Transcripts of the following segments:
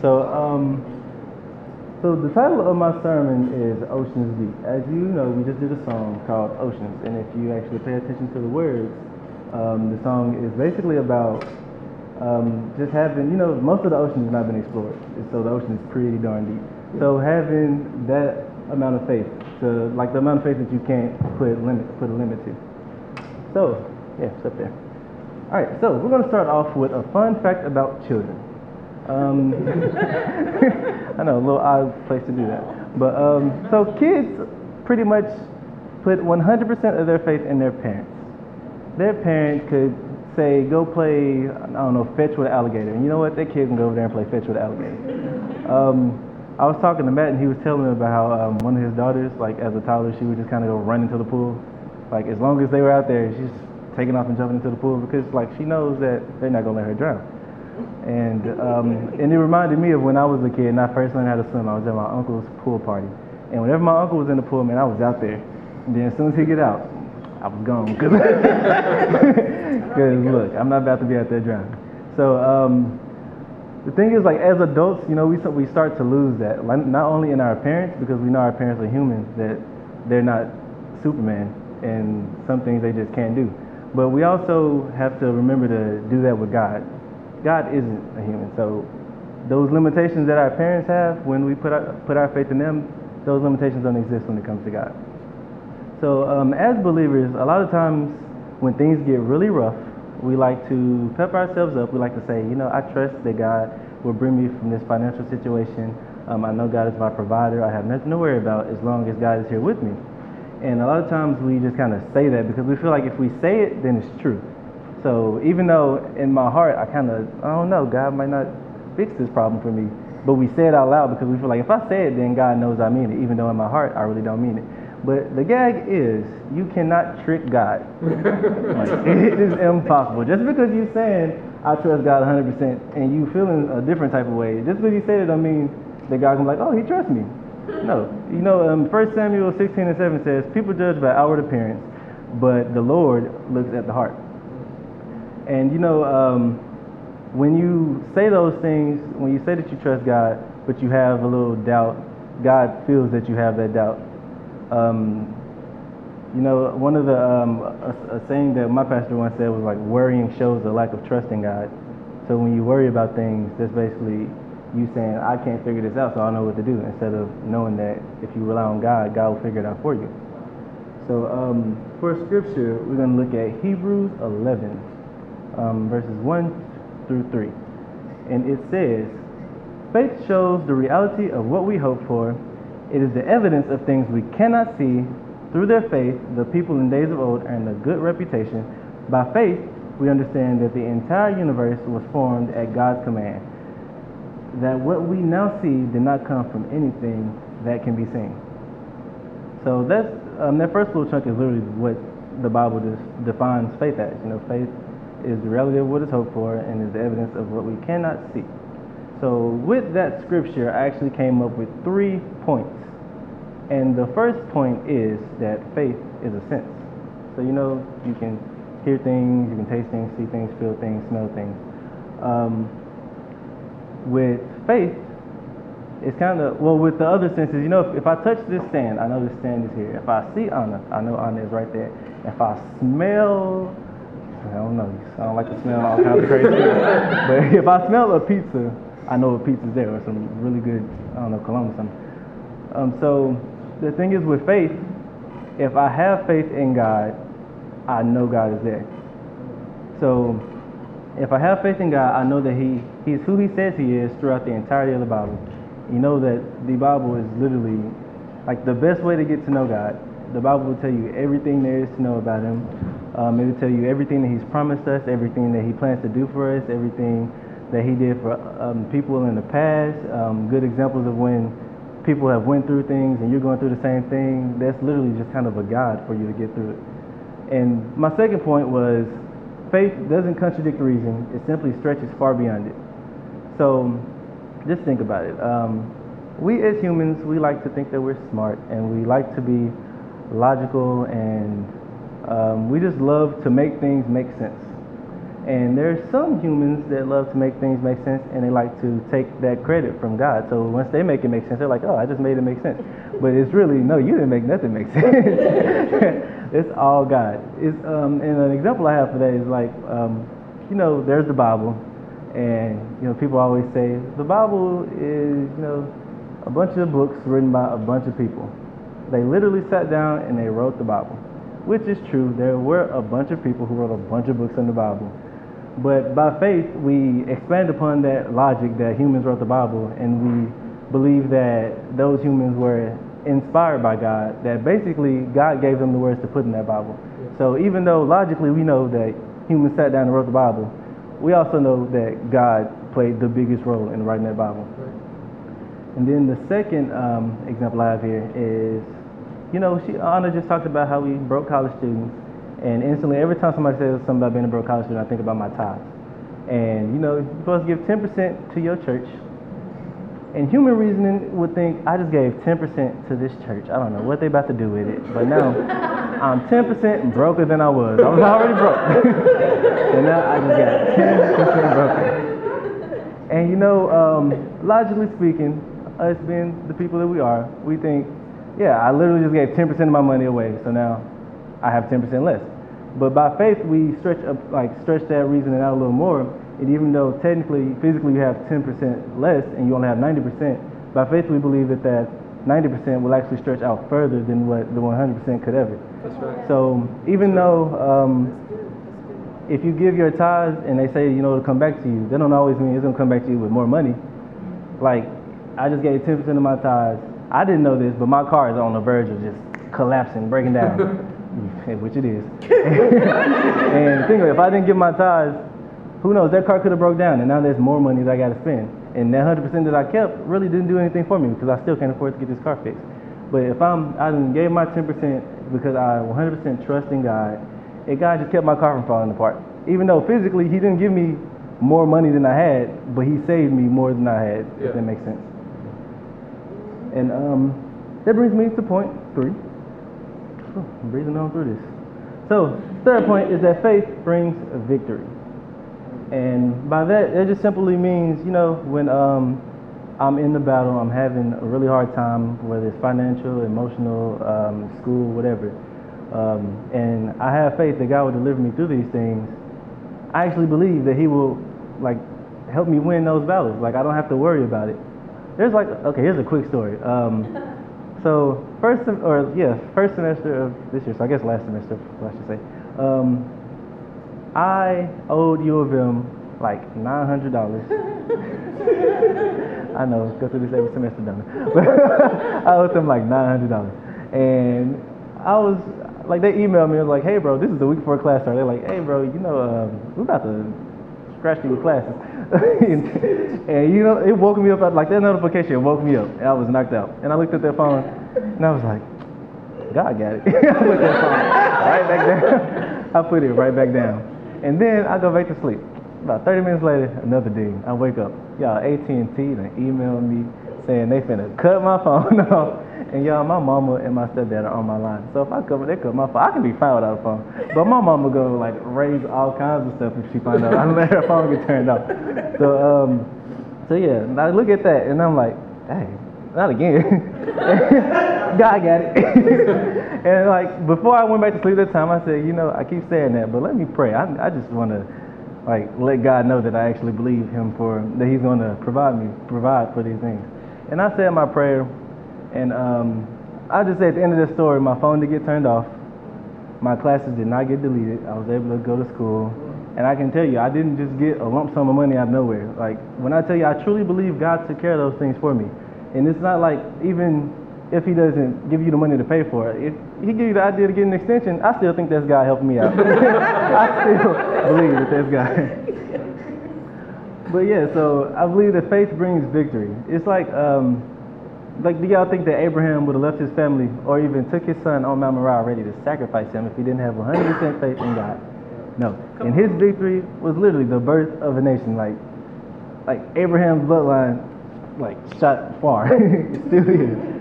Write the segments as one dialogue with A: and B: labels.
A: So, um, so the title of my sermon is Oceans Deep. As you know, we just did a song called Oceans, and if you actually pay attention to the words, um, the song is basically about um, just having, you know, most of the ocean has not been explored, so the ocean is pretty darn deep. So having that amount of faith, to like the amount of faith that you can't put limit, put a limit to. So, yeah, it's up there. All right, so we're going to start off with a fun fact about children. Um, I know, a little odd place to do that. But um, so kids pretty much put 100% of their faith in their parents. Their parent could say, go play, I don't know, fetch with an alligator. And you know what? That kid can go over there and play fetch with an alligator. Um, I was talking to Matt and he was telling me about how um, one of his daughters, like as a toddler, she would just kind of go run into the pool. Like as long as they were out there, she's taking off and jumping into the pool because like she knows that they're not gonna let her drown. And um, and it reminded me of when I was a kid and I first learned how to swim. I was at my uncle's pool party, and whenever my uncle was in the pool, man, I was out there. And then as soon as he get out, I was gone because look, I'm not about to be out there drowning. So um, the thing is, like as adults, you know, we we start to lose that. Like, not only in our parents because we know our parents are humans that they're not Superman and some things they just can't do. But we also have to remember to do that with God. God isn't a human, so those limitations that our parents have when we put our, put our faith in them, those limitations don't exist when it comes to God. So um, as believers, a lot of times when things get really rough, we like to pep ourselves up. We like to say, you know, I trust that God will bring me from this financial situation. Um, I know God is my provider. I have nothing to worry about as long as God is here with me. And a lot of times we just kind of say that because we feel like if we say it, then it's true. So even though in my heart I kind of, I don't know, God might not fix this problem for me, but we say it out loud because we feel like if I say it, then God knows I mean it, even though in my heart I really don't mean it. But the gag is, you cannot trick God. like, it is impossible. Just because you're saying, I trust God 100%, and you feeling a different type of way, just because you say it don't mean that God can be like, oh, he trusts me. No. You know, um, 1 Samuel 16 and 7 says, people judge by outward appearance, but the Lord looks at the heart. And you know, um, when you say those things, when you say that you trust God, but you have a little doubt, God feels that you have that doubt. Um, you know, one of the um, a, a, saying that my pastor once said was like, worrying shows a lack of trust in God. So when you worry about things, that's basically you saying, I can't figure this out, so I don't know what to do. Instead of knowing that if you rely on God, God will figure it out for you. So um, for scripture, we're going to look at Hebrews 11, um, verses 1 through 3. And it says, Faith shows the reality of what we hope for it is the evidence of things we cannot see. Through their faith, the people in days of old earned a good reputation. By faith, we understand that the entire universe was formed at God's command, that what we now see did not come from anything that can be seen. So that's um, that first little chunk is literally what the Bible just defines faith as. You know, faith is of what is hoped for and is evidence of what we cannot see. So with that scripture, I actually came up with three points. And the first point is that faith is a sense. So you know, you can hear things, you can taste things, see things, feel things, smell things. Um, with faith, it's kind of, well, with the other senses, you know, if, if, I touch this stand, I know this stand is here. If I see Anna, I know Anna is right there. If I smell, I don't know, I don't like to smell all kinds of crazy But if I smell a pizza, I know a pizza's there or some really good, I don't know, cologne or something. Um, so the thing is with faith, if I have faith in God, I know God is there. So if I have faith in God, I know that He He's who He says He is throughout the entirety of the Bible. You know that the Bible is literally like the best way to get to know God. The Bible will tell you everything there is to know about Him. Um, it will tell you everything that He's promised us, everything that He plans to do for us, everything that he did for um, people in the past, um, good examples of when people have went through things and you're going through the same thing. That's literally just kind of a guide for you to get through it. And my second point was faith doesn't contradict reason, it simply stretches far beyond it. So just think about it. Um, we as humans, we like to think that we're smart and we like to be logical and um, we just love to make things make sense. And there's some humans that love to make things make sense and they like to take that credit from God. So once they make it make sense, they're like, oh, I just made it make sense. But it's really, no, you didn't make nothing make sense. it's all God. It's, um, and an example I have for that is like, um, you know, there's the Bible. And, you know, people always say the Bible is, you know, a bunch of books written by a bunch of people. They literally sat down and they wrote the Bible, which is true. There were a bunch of people who wrote a bunch of books in the Bible. But by faith, we expand upon that logic that humans wrote the Bible, and we believe that those humans were inspired by God, that basically God gave them the words to put in that Bible. So even though logically we know that humans sat down and wrote the Bible, we also know that God played the biggest role in writing that Bible. And then the second um, example I have here is, you know, she, Anna just talked about how we broke college students and instantly, every time somebody says something about being a broke college student, I think about my tithes. And you know, you're supposed to give 10% to your church. And human reasoning would think, I just gave 10% to this church. I don't know what they about to do with it. But now, I'm 10% broker than I was. I was already broke. and now I just got 10% broker. And you know, um, logically speaking, us being the people that we are, we think, yeah, I literally just gave 10% of my money away. So now I have 10% less. But by faith, we stretch up, like stretch that reasoning out a little more. And even though technically, physically, you have 10% less and you only have 90%, by faith, we believe that that 90% will actually stretch out further than what the 100% could ever.
B: That's right.
A: So even though um, if you give your tithes and they say, you know, it'll come back to you, that don't always mean it's gonna come back to you with more money. Like, I just gave 10% of my tithes. I didn't know this, but my car is on the verge of just collapsing, breaking down. which it is. and think of it, if I didn't give my tithes, who knows, that car could have broke down and now there's more money that I got to spend. And that 100% that I kept really didn't do anything for me because I still can't afford to get this car fixed. But if I'm, I gave my 10% because I 100% trust in God, and God just kept my car from falling apart. Even though physically He didn't give me more money than I had, but He saved me more than I had,
B: Yeah.
A: if that makes sense. And um, that brings me to point three. Oh, I'm breathing on through this. So, third point is that faith brings victory. And by that, it just simply means, you know, when um, I'm in the battle, I'm having a really hard time, whether it's financial, emotional, um, school, whatever. Um, and I have faith that God will deliver me through these things. I actually believe that He will, like, help me win those battles. Like, I don't have to worry about it. There's like, okay, here's a quick story. Um, so first, sem- or yeah, first semester of this year. So I guess last semester, I should say. Um, I owed U of M like nine hundred dollars. I know, go through this every semester, don't I? But I owed them like nine hundred dollars, and I was like, they emailed me. I was like, hey, bro, this is the week before class start. They're like, hey, bro, you know, um, we're about to scratch your classes. and, you know, it woke me up. Like that notification woke me up, I was knocked out. And I looked at that phone, and I was like, God got it. I put that phone right back down. I put it right back down, and then I go back to sleep. About 30 minutes later, another ding. I wake up. Y'all, AT&T they emailed me saying they finna cut my phone off. And y'all, my mama and my stepdad are on my line. So if I cover, they cut my phone. I can be fine without a phone. But my mama go like raise all kinds of stuff if she find out I don't let her phone get turned off. So um, so yeah, I look at that and I'm like, dang, not again. God got it. and like before I went back to sleep that time, I said, you know, I keep saying that, but let me pray. I, I just want to like let God know that I actually believe Him for that He's going to provide me, provide for these things. And I said my prayer, and um, I just say at the end of the story, my phone did get turned off. My classes did not get deleted. I was able to go to school. And I can tell you, I didn't just get a lump sum of money out of nowhere. Like, when I tell you, I truly believe God took care of those things for me. And it's not like, even if He doesn't give you the money to pay for it, if He give you the idea to get an extension, I still think that's God helping me out. I still believe that that's God. But yeah, so I believe that faith brings victory. It's like, um, like, do y'all think that Abraham would have left his family or even took his son on Mount Moriah ready to sacrifice him if he didn't have 100% faith in God? No. And his victory was literally the birth of a nation. Like, like Abraham's bloodline, like shot far. it still is.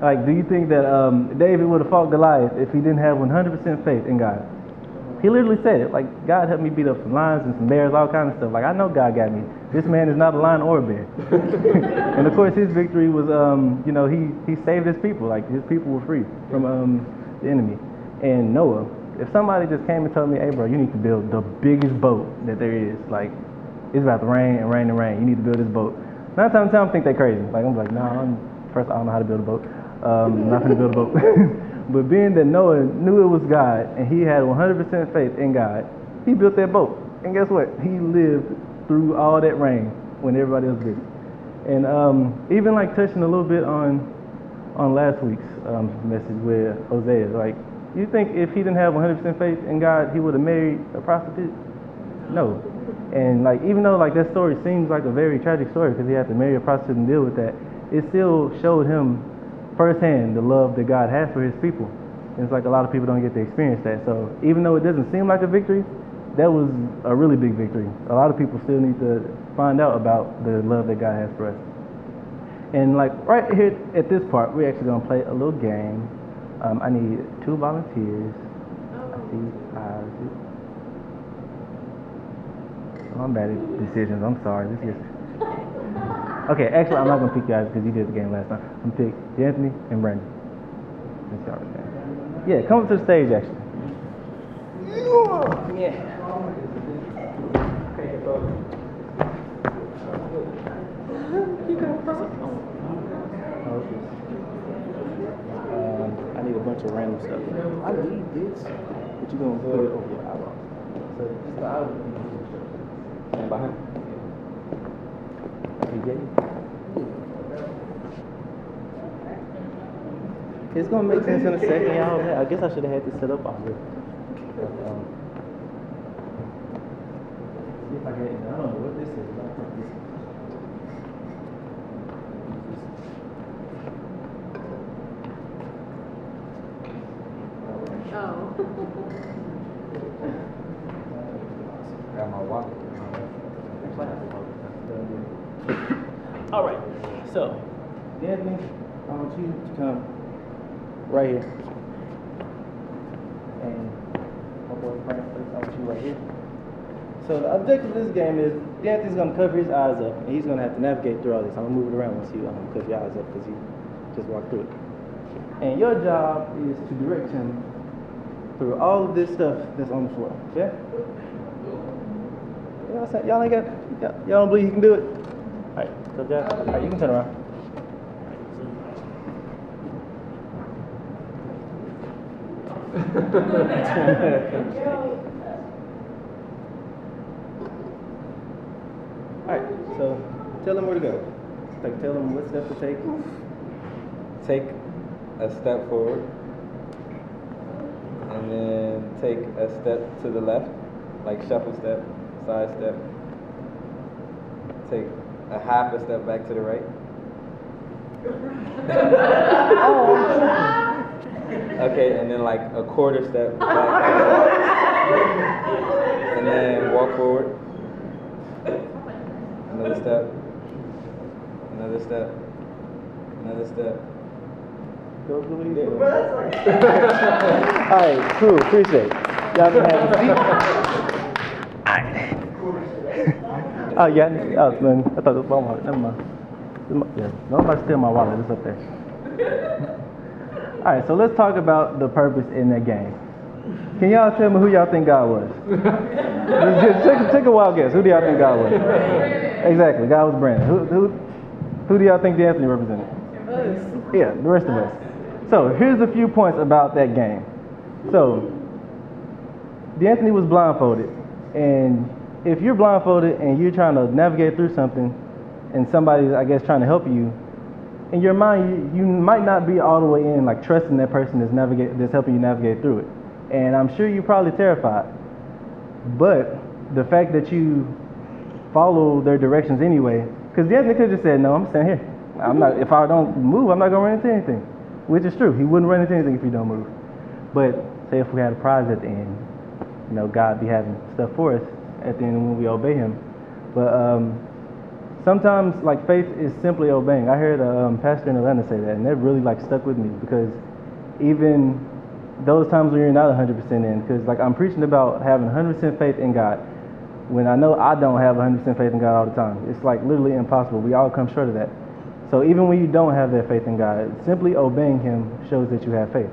A: Like, do you think that um, David would have fought Goliath if he didn't have 100% faith in God? He literally said it. Like God helped me beat up some lions and some bears, all kind of stuff. Like I know God got me. This man is not a lion or a bear. and of course, his victory was, um, you know, he he saved his people. Like his people were free from um, the enemy. And Noah, if somebody just came and told me, hey, bro, you need to build the biggest boat that there is, like it's about to rain and rain and rain. You need to build this boat. Nine times out of ten, I think they crazy. Like I'm like, no, nah, I'm, first I don't know how to build a boat. Um, I'm not gonna build a boat. but being that Noah knew it was God and he had 100% faith in God, he built that boat. And guess what? He lived through all that rain when everybody else did. And um, even like touching a little bit on on last week's um, message with Hosea, like you think if he didn't have 100% faith in God, he would have married a prostitute? No. And like even though like that story seems like a very tragic story because he had to marry a prostitute and deal with that, it still showed him firsthand the love that God has for his people. And it's like a lot of people don't get to experience that. So even though it doesn't seem like a victory, that was a really big victory. A lot of people still need to find out about the love that God has for us. And like right here at this part, we're actually gonna play a little game. Um, I need two volunteers. I see five. I'm bad at decisions. I'm sorry. This is. Okay, actually, I'm not gonna pick you guys because you did the game last time. I'm gonna pick Anthony and Brandon. Yeah, come up to the stage, actually. Yeah. Um, I need a bunch of random stuff. I need this, but you're gonna put it over your eyeball. So just the eyeball. Stand behind. You? It's gonna make sense in a second, y'all. I guess I should have had this set up already. Um, see if I get it. I don't know what this is.
B: Oh. Got my wallet.
A: All right. So, Anthony, I want you to come right here. And my boy Frank, I want you right here. So the objective of this game is Anthony's going to cover his eyes up, and he's going to have to navigate through all this. I'm going to move it around once you um, cover your eyes up because you just walked through it. And your job is to direct him through all of this stuff that's on the floor. Okay? Y'all, y'all ain't got, y'all, don't believe you can do it? So right, you can turn around. all right, so tell them where to go. Like, tell them what step to take.
B: Take a step forward, and then take a step to the left, like shuffle step side step. Take a half a step back to the right. okay, and then like a quarter step back. and then walk forward. Another step. Another step. Another step.
A: Go believe it. All right, cool. Appreciate it. Y'all can have a seat. oh, yeah. Oh, ah, man. I thought it was my wallet. Never mind. Yeah. Nobody steal my wallet. It's up there. All right, so let's talk about the purpose in that game. Can y'all tell me who y'all think God was? just, take, take, a wild guess. Who do y'all think God was? Exactly. God was Brandon. Who, who, who do y'all think the Anthony represented? Us. Yeah, the rest of us. So here's a few points about that game. So, the Anthony was blindfolded, and if you're blindfolded and you're trying to navigate through something, and somebody's, I guess, trying to help you, in your mind, you, you might not be all the way in, like trusting that person that's navigate, that's helping you navigate through it. And I'm sure you're probably terrified. But the fact that you follow their directions anyway, because the could have just said, "No, I'm staying here. I'm not. If I don't move, I'm not gonna run into anything," which is true. He wouldn't run into anything if you don't move. But say if we had a prize at the end, you know, God be having stuff for us at the end when we obey Him. But um, sometimes, like faith is simply obeying. I heard a um, pastor in Atlanta say that, and that really like stuck with me because even those times when you're not 100% in. Because, like, I'm preaching about having 100% faith in God when I know I don't have 100% faith in God all the time. It's like literally impossible. We all come short of that. So, even when you don't have that faith in God, simply obeying Him shows that you have faith.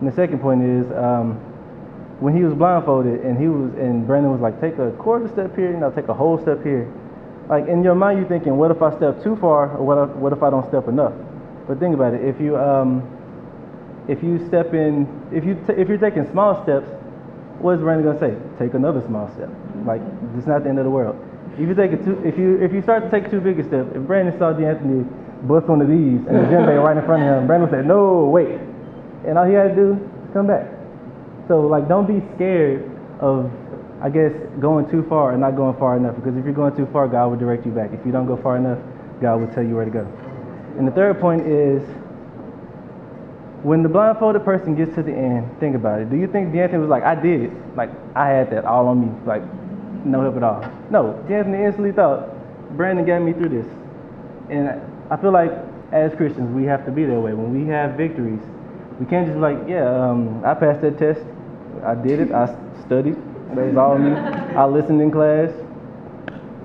A: And the second point is um, when he was blindfolded and he was, and Brandon was like, take a quarter step here, you know, take a whole step here. Like in your mind, you're thinking, what if I step too far, or what if, what if I don't step enough? But think about it. If you um, if you step in, if you t- if you're taking small steps, what is Brandon gonna say? Take another small step. Like it's not the end of the world. If you take a too, if you if you start to take too big a step, if Brandon saw D'Anthony bust one of these and the gym right in front of him, Brandon said, "No, wait," and all he had to do is come back. So like, don't be scared of, I guess, going too far and not going far enough. Because if you're going too far, God will direct you back. If you don't go far enough, God will tell you where to go. And the third point is when the blindfolded person gets to the end, think about it. Do you think D'Anthony was like, I did it? Like, I had that all on me. Like, no help at all. No, D'Anthony instantly thought, Brandon got me through this. And I feel like as Christians, we have to be that way. When we have victories, we can't just be like, yeah, um, I passed that test. I did it. I studied. That was all me. I listened in class.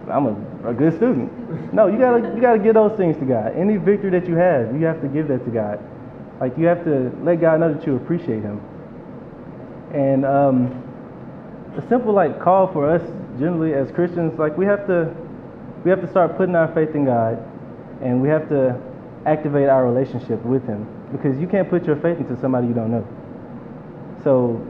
A: I'm a, a good student. No, you gotta you gotta give those things to God. Any victory that you have, you have to give that to God. Like you have to let God know that you appreciate Him. And um, a simple like call for us generally as Christians, like we have to we have to start putting our faith in God, and we have to activate our relationship with Him because you can't put your faith into somebody you don't know. So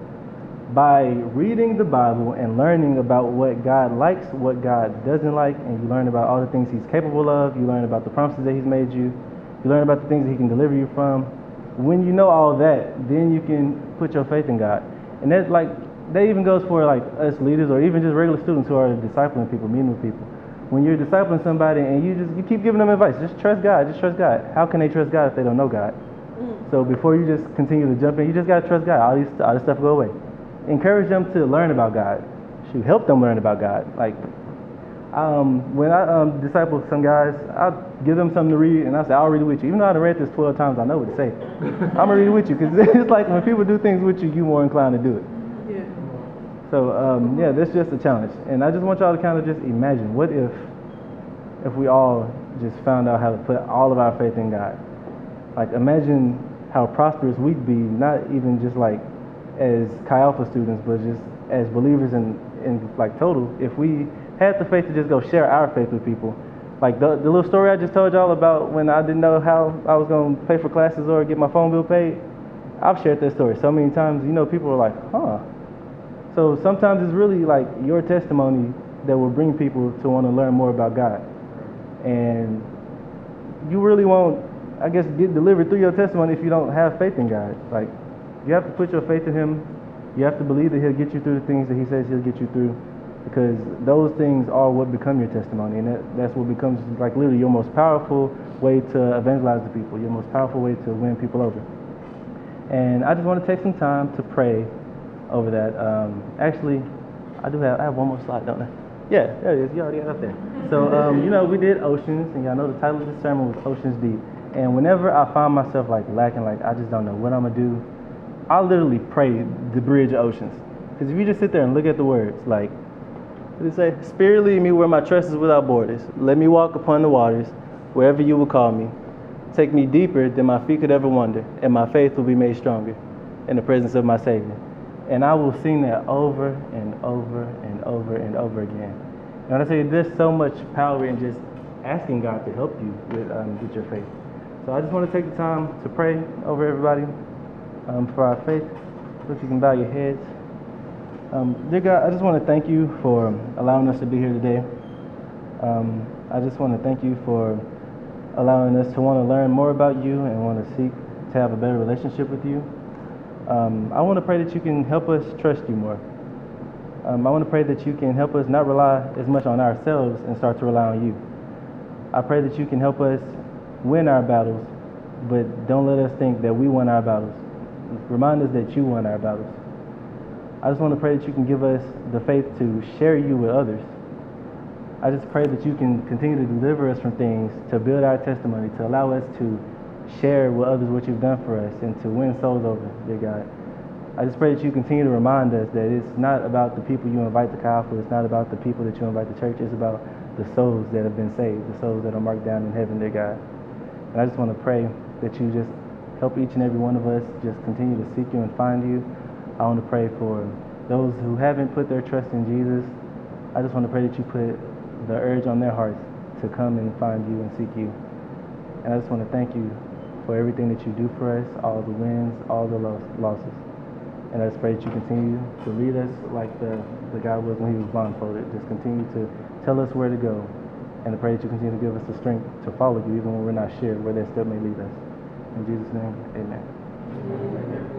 A: by reading the Bible and learning about what God likes, what God doesn't like, and you learn about all the things He's capable of, you learn about the promises that He's made you, you learn about the things that He can deliver you from. When you know all that, then you can put your faith in God. And that's like, that even goes for like us leaders or even just regular students who are discipling people, meeting with people. When you're discipling somebody and you just you keep giving them advice, just trust God, just trust God. How can they trust God if they don't know God? Mm. So before you just continue to jump in, you just gotta trust God. All these all this stuff go away encourage them to learn about God. Should help them learn about God. Like um, when I um, disciple some guys, I give them something to read, and I say, I'll read it with you. Even though I've read this 12 times, I know what to say. I'm gonna read it with you because it's like when people do things with you, you're more inclined to do it. Yeah. So um, yeah, that's just a challenge, and I just want y'all to kind of just imagine what if, if we all just found out how to put all of our faith in God. Like imagine how prosperous we'd be, not even just like as Chi Alpha students, but just as believers in, in like total, if we had the faith to just go share our faith with people, like the, the little story I just told y'all about when I didn't know how I was going to pay for classes or get my phone bill paid, I've shared that story so many times. You know, people are like, huh. So sometimes it's really like your testimony that will bring people to want to learn more about God. And you really won't, I guess, get delivered through your testimony if you don't have faith in God. Like, you have to put your faith in Him. You have to believe that He'll get you through the things that He says He'll get you through, because those things are what become your testimony, and that, that's what becomes like literally your most powerful way to evangelize the people, your most powerful way to win people over. And I just want to take some time to pray over that. Um, actually, I do have I have one more slide, don't I? Yeah, there it is. You already got up there. So um, you know we did oceans, and y'all know the title of the sermon was Oceans Deep. And whenever I find myself like lacking, like I just don't know what I'm gonna do, I literally pray the bridge of oceans. Because if you just sit there and look at the words, like, what say? Spirit lead me where my trust is without borders. Let me walk upon the waters, wherever you will call me. Take me deeper than my feet could ever wander, and my faith will be made stronger in the presence of my Savior. And I will sing that over and over and over and over again. And I you, there's so much power in just asking God to help you with, um, with your faith. So I just want to take the time to pray over everybody um, for our faith. So If you can bow your heads. Um, dear God, I just want to thank you for allowing us to be here today. Um, I just want to thank you for allowing us to want to learn more about you and want to seek to have a better relationship with you. Um, I want to pray that you can help us trust you more. Um, I want to pray that you can help us not rely as much on ourselves and start to rely on you. I pray that you can help us win our battles, but don't let us think that we won our battles. Remind us that you won our battles. I just want to pray that you can give us the faith to share you with others. I just pray that you can continue to deliver us from things, to build our testimony, to allow us to share with others what you've done for us, and to win souls over, dear God. I just pray that you continue to remind us that it's not about the people you invite to Kyle it's not about the people that you invite to church, it's about the souls that have been saved, the souls that are marked down in heaven, dear God. And I just want to pray that you just help each and every one of us just continue to seek you and find you. I want to pray for those who haven't put their trust in Jesus. I just want to pray that you put the urge on their hearts to come and find you and seek you. And I just want to thank you for everything that you do for us, all the wins, all the losses. And I just pray that you continue to lead us like the, the guy was when he was blindfolded. Just continue to tell us where to go. And I pray that you continue to give us the strength to follow you even when we're not sure where that step may lead us. In Jesus' name, amen.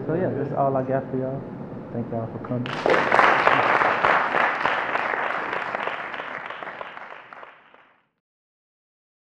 A: So yeah, that's all I got for y'all. Thank y'all for coming.